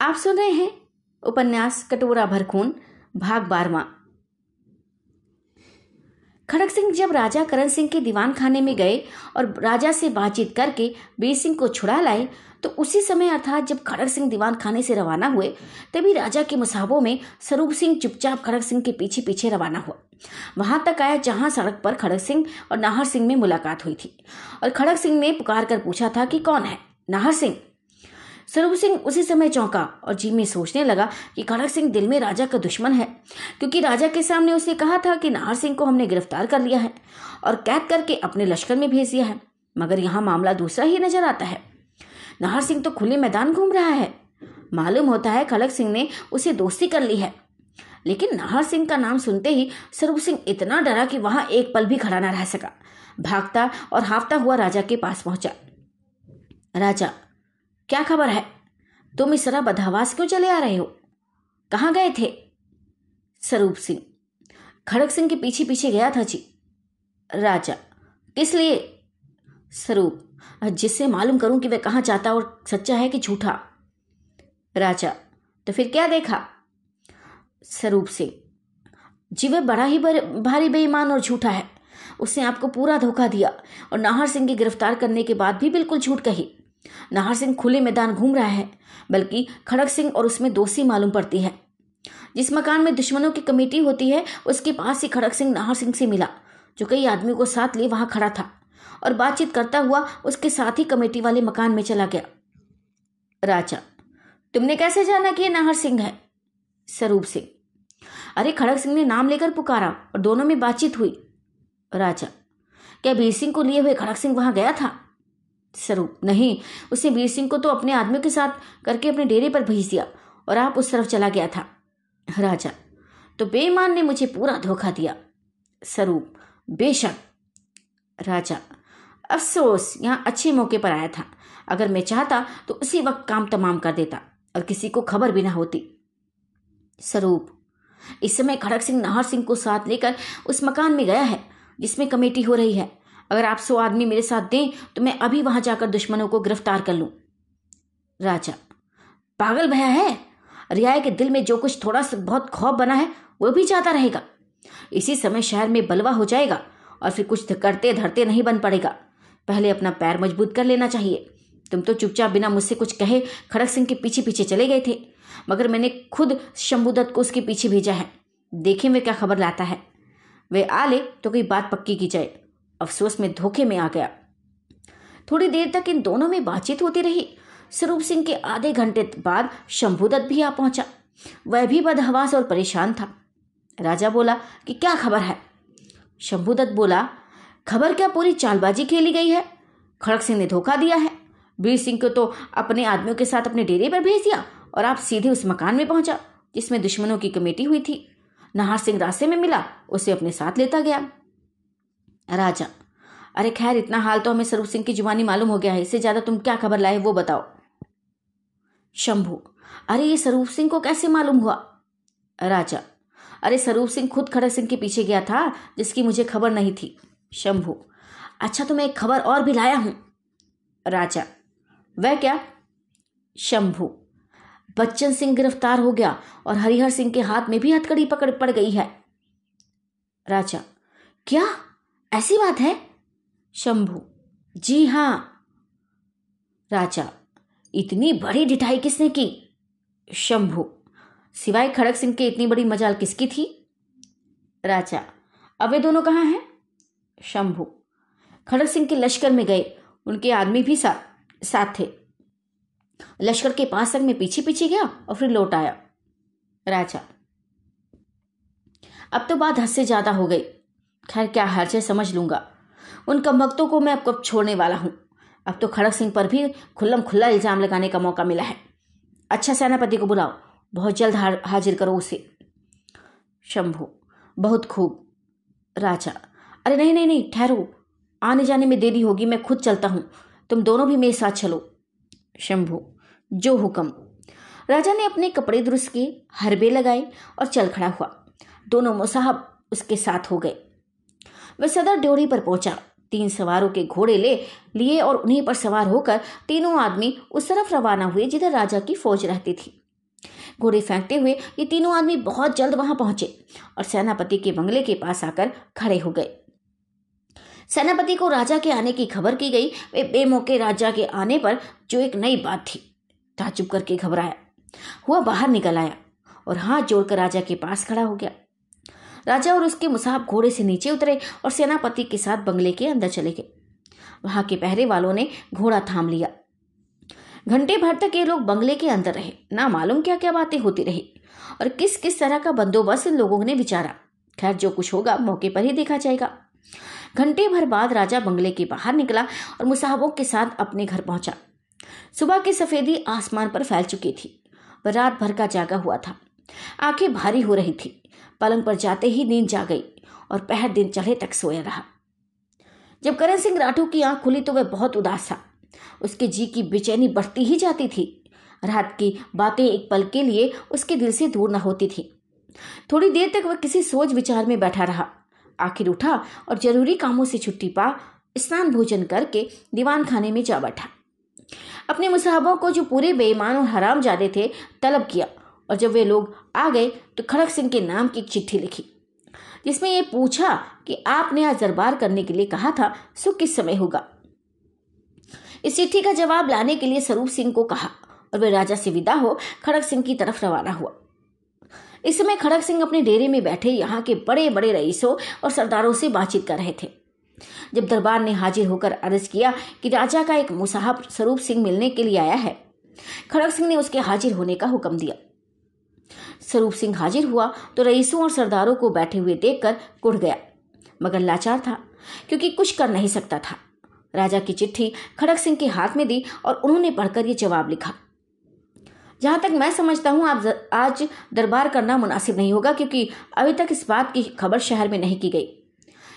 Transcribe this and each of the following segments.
आप सुन रहे हैं उपन्यास कटोरा भर खून भाग बारवा खड़क सिंह जब राजा करण सिंह के दीवान खाने में गए और राजा से बातचीत करके वीर सिंह को छुड़ा लाए तो उसी समय अर्थात जब खड़क सिंह दीवान खाने से रवाना हुए, तभी राजा के मुसाबों में स्वरूप सिंह चुपचाप खड़क सिंह के पीछे पीछे रवाना हुआ। वहाँ तक आया जहाँ सड़क पर खड़क सिंह और नाहर सिंह में मुलाकात हुई थी और खड़क सिंह ने पुकार कर पूछा था कि कौन है? नाहर सिंह स्वरूप सिंह उसी समय चौंका और जी में सोचने लगा कि खड़क सिंह दिल में राजा का दुश्मन है, क्योंकि राजा के सामने उसने कहा था कि नाहर सिंह को हमने गिरफ़्तार कर लिया है और कैद करके अपने लश्कर में भेज दिया है, मगर यहाँ मामला दूसरा ही नज़र आता है। नाहर सिंह तो खुले मैदान घूम रहा है। मालूम होता है खड़क सिंह ने उसे दोस्ती कर ली है। लेकिन नाहर सिंह का नाम सुनते ही स्वरूप सिंह इतना डरा कि वहाँ एक पल भी खड़ा ना रह सका। भागता और हाफता हुआ राजा के पास पहुँचा। राजा क्या खबर है? तुम इस तरह बदहवास क्यों चले आ रहे हो? कहाँ गए थे? स्वरूप सिंह। खड़ग सिंह के पीछे पीछे गया था जी। राजा, किस लिए? स्वरूप, जिससे मालूम करूँ कि वह कहाँ जाता और सच्चा है कि झूठा? राजा तो फिर क्या देखा? स्वरूप सिंह। जी, वह बड़ा ही भारी बेईमान और झूठा है। उसने आपको पूरा धोखा दिया और नाहर सिंह की गिरफ़्तार करने के बाद भी बिल्कुल झूठ कही। नाहर सिंह खुले मैदान घूम रहा है, बल्कि खड़क सिंह और उसमें दोस्ती मालूम पड़ती है। जिस मकान में दुश्मनों की कमेटी होती है, उसके पास ही खड़क सिंह नाहर सिंह से मिला, जो कई आदमियों को साथ लिए वहाँ खड़ा था और बातचीत करता हुआ उसके साथ ही कमेटी वाले मकान में चला गया। राजा, तुमने कैसे जाना कि यह नाहर सिंह है? स्वरूप सिंह, अरे खड़क सिंह ने नाम लेकर पुकारा और दोनों में बातचीत हुई। राजा, क्या वीर सिंह को लिए हुए खड़क सिंह वहाँ गया था? स्वरूप, नहीं। उसने वीर सिंह को तो अपने आदमियों के साथ करके अपने डेरे पर भेज दिया और आप उस तरफ़ चला गया था। राजा तो बेईमान ने मुझे पूरा धोखा दिया। स्वरूप, बेशक। राजा, अफसोस, यहाँ अच्छे मौके पर आया था। अगर मैं चाहता तो उसी वक्त काम तमाम कर देता और किसी को खबर भी ना होती। स्वरूप, इस समय खड़क सिंह, नाहर सिंह को साथ लेकर उस मकान में गया है, जिसमें कमेटी हो रही है। अगर आप सौ आदमी मेरे साथ दें तो मैं अभी वहाँ जाकर दुश्मनों को गिरफ़्तार कर लूँ। राजा, पागल भया है? रियाय के दिल में जो कुछ थोड़ा सा बहुत खौफ बना है, वो भी चाहता रहेगा। इसी समय शहर में बलवा हो जाएगा और फिर कुछ करते धरते नहीं बन पड़ेगा। पहले अपना पैर मज़बूत कर लेना चाहिए। तुम तो चुपचाप बिना मुझसे कुछ कहे खड़क सिंह के पीछे पीछे चले गए थे, मगर मैंने खुद शंभुदत्त को उसके पीछे भेजा है। देखें वे क्या खबर लाता है। वे आ ले तो कोई बात पक्की की जाए। अफसोस में धोखे में आ गया। थोड़ी देर तक इन दोनों में बातचीत होती रही। स्वरूप सिंह के आधे घंटे बाद शंभुदत्त भी आ पहुँचा। वह भी बदहवास और परेशान था। राजा बोला, कि क्या खबर है? शंभुदत्त बोला, खबर क्या पूरी चालबाजी खेली गई है? खड़क सिंह ने धोखा दिया है। वीर सिंह को तो अपने आदमियों के साथ अपने डेरे पर भेज दिया और आप सीधे उस मकान में पहुँचा, जिसमें दुश्मनों की कमेटी हुई थी। नाहर सिंह रास्ते में मिला, उसे अपने साथ लेता गया। राजा। अरे खैर, इतना हाल तो हमें स्वरूप सिंह की जुबानी मालूम हो गया है। इससे ज़्यादा तुम क्या खबर लाए वो बताओ। शंभु, अरे ये स्वरूप सिंह को कैसे मालूम हुआ? राजा, अरे स्वरूप सिंह खुद खड़क सिंह के पीछे गया था, जिसकी मुझे खबर नहीं थी। शंभु अच्छा तो मैं एक खबर और भी लाया हूँ। राजा, वह क्या? शंभु, बच्चन सिंह गिरफ़्तार हो गया और हरिहर सिंह के हाथ में भी हथकड़ी पकड़ पड़ गई है। राजा, क्या? ऐसी बात है? शंभु। जी हाँ। राजा, इतनी बड़ी डिठाई किसने की? शंभु, सिवाय खड़क सिंह के इतनी बड़ी मजाल किसकी थी? राजा, अब वे दोनों कहाँ हैं? शंभु खड़क सिंह के लश्कर में गए। उनके आदमी भी साथ साथ थे। लश्कर के पास तक में पीछे पीछे गया और फिर लौट आया। राजा, अब तो बात हद से ज़्यादा हो गई। खैर क्या हर्ज है समझ लूँगा। उन कमबख्तों को मैं अब कब छोड़ने वाला हूँ? अब तो खड़क सिंह पर भी खुल्लम खुल्ला इल्ज़ाम लगाने का मौका मिला है। अच्छा सेनापति को बुलाओ। बहुत जल्द हाजिर करो उसे। शंभु, बहुत खूब। राजा, अरे नहीं नहीं नहीं, ठहरो। आने जाने में देरी होगी, मैं खुद चलता हूँ। तुम दोनों भी मेरे साथ चलो। शंभु, जो हुक्म। राजा ने अपने कपड़े दुरुस्त किए, हरबे लगाए और चल खड़ा हुआ। दोनों मुसाहब उसके साथ हो गए। वह सदर ड्योरी पर पहुँचा। तीन सवारों के घोड़े ले लिए और उन्हीं पर सवार होकर तीनों आदमी उस तरफ़ रवाना हुए जिधर राजा की फौज रहती थी। घोड़े फेंकते हुए ये तीनों आदमी बहुत जल्द वहाँ पहुँचे और सेनापति के बंगले के पास आकर खड़े हो गए। सेनापति को राजा के आने की खबर की गई। वे बेमौके राजा के आने पर जो एक नई बात थी ताजुब करके घबराया। हुआ बाहर निकल आया और हाथ जोड़कर राजा के पास खड़ा हो गया। राजा और उसके मुसाहब घोड़े से नीचे उतरे और सेनापति के साथ बंगले के अंदर चले गए। वहाँ के पहरे वालों ने घोड़ा थाम लिया। घंटे भर तक ये लोग बंगले के अंदर रहे, ना मालूम क्या क्या बातें होती रही और किस किस तरह का बंदोबस्त इन लोगों ने विचारा। खैर, जो कुछ होगा मौके पर ही देखा जाएगा। घंटे भर बाद राजा बंगले के बाहर निकला और मुसाहबों के साथ अपने घर पहुँचा। सुबह की सफेदी आसमान पर फैल चुकी थी। वह रात भर का जागा हुआ था। आँखें भारी हो रही थी। पलंग पर जाते ही नींद जा गई और पहर दिन चढ़े तक सोया रहा। जब करण सिंह राठौर की आँख खुली तो वह बहुत उदास था। उसके जी की बेचैनी बढ़ती ही जाती थी। रात की बातें एक पल के लिए उसके दिल से दूर न होती थी। थोड़ी देर तक वह किसी सोच विचार में बैठा रहा। आखिर उठा और ज़रूरी कामों से छुट्टी पा, स्नान भोजन करके दीवान खाने में जा बैठा। अपने मुसाहबों को जो पूरे बेईमान और हराम जादे थे, तलब किया और जब वे लोग आ गए तो खड़क सिंह के नाम की एक चिट्ठी लिखी, जिसमें ये पूछा कि आपने आज दरबार करने के लिए कहा था, सो किस समय होगा? इस चिट्ठी का जवाब लाने के लिए स्वरूप सिंह को कहा, और वे राजा से विदा हो खड़क सिंह की तरफ़ रवाना हुआ। इस समय खड़क सिंह अपने डेरे में बैठे यहाँ के बड़े बड़े रईसों और सरदारों से बातचीत कर रहे थे। जब दरबार ने हाजिर होकर अर्ज़ किया कि राजा का एक मुसाहब स्वरूप सिंह मिलने के लिए आया है, खड़क सिंह ने उसके हाजिर होने का हुक्म दिया। स्वरूप सिंह हाजिर हुआ तो रईसों और सरदारों को बैठे हुए देखकर कुड़ गया। मगर लाचार था, क्योंकि कुछ कर नहीं सकता था। राजा की चिट्ठी खड़क सिंह के हाथ में दी और उन्होंने पढ़कर यह जवाब लिखा। जहाँ तक मैं समझता हूँ, आप आज दरबार करना मुनासिब नहीं होगा, क्योंकि अभी तक इस बात की खबर शहर में नहीं की गई।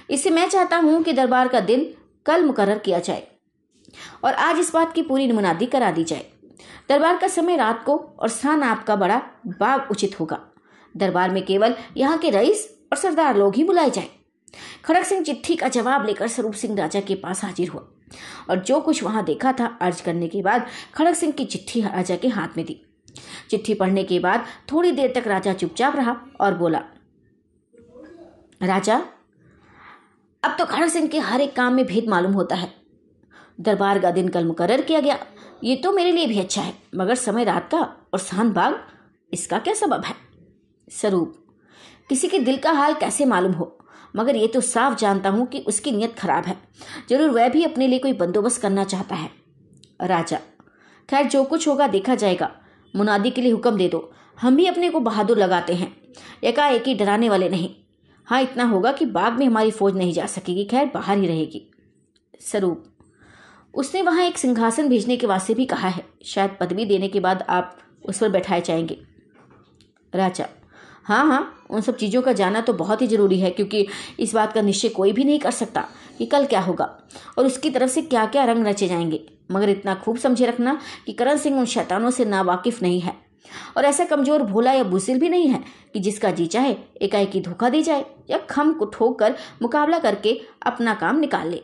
इससे मैं चाहता हूँ कि दरबार का दिन कल मुकर किया जाए और आज इस बात की पूरी मुनादी करा दी जाए। दरबार का समय रात को और स्थान आपका बड़ा बाग उचित होगा। दरबार में केवल यहाँ के रईस और सरदार लोग ही बुलाए जाए। खड़क सिंह चिट्ठी का जवाब लेकर स्वरूप सिंह राजा के पास हाजिर हुआ और जो कुछ वहाँ देखा था अर्ज़ करने के बाद खड़क सिंह की चिट्ठी राजा के हाथ में दी। चिट्ठी पढ़ने के बाद थोड़ी देर तक राजा चुपचाप रहा और बोला, राजा, अब तो खड़क सिंह के हर एक काम में भेद मालूम होता है। दरबार का दिन कल मुकर किया गया ये तो मेरे लिए भी अच्छा है, मगर समय रात का और शान बाग, इसका क्या सबब है? स्वरूप, किसी के दिल का हाल कैसे मालूम हो? मगर ये तो साफ़ जानता हूँ कि उसकी नीयत खराब है। ज़रूर वह भी अपने लिए कोई बंदोबस्त करना चाहता है। राजा, खैर जो कुछ होगा देखा जाएगा। मुनादी के लिए हुक्म दे दो। हम भी अपने को बहादुर लगाते हैं। एकाएक ही डराने वाले नहीं। हाँ इतना होगा कि बाग में हमारी फौज नहीं जा सकेगी, खैर बाहर ही रहेगी। स्वरूप उसने वहाँ एक सिंहासन भेजने के वास्ते भी कहा है। शायद पदवी देने के बाद आप उस पर बैठाए जाएँगे। राजा हाँ हाँ उन सब चीज़ों का जाना तो बहुत ही ज़रूरी है, क्योंकि इस बात का निश्चय कोई भी नहीं कर सकता कि कल क्या होगा। और उसकी तरफ़ से क्या क्या रंग रचे जाएँगे। मगर इतना खूब समझे रखना कि करण सिंह उन शैतानों से नावाकिफ नहीं है। और ऐसा कमज़ोर भोला या बुसिल भी नहीं है कि जिसका जी चाहे, एकाएकी धोखा दी जाए या खम को ठोक कर मुकाबला करके अपना काम निकाल ले।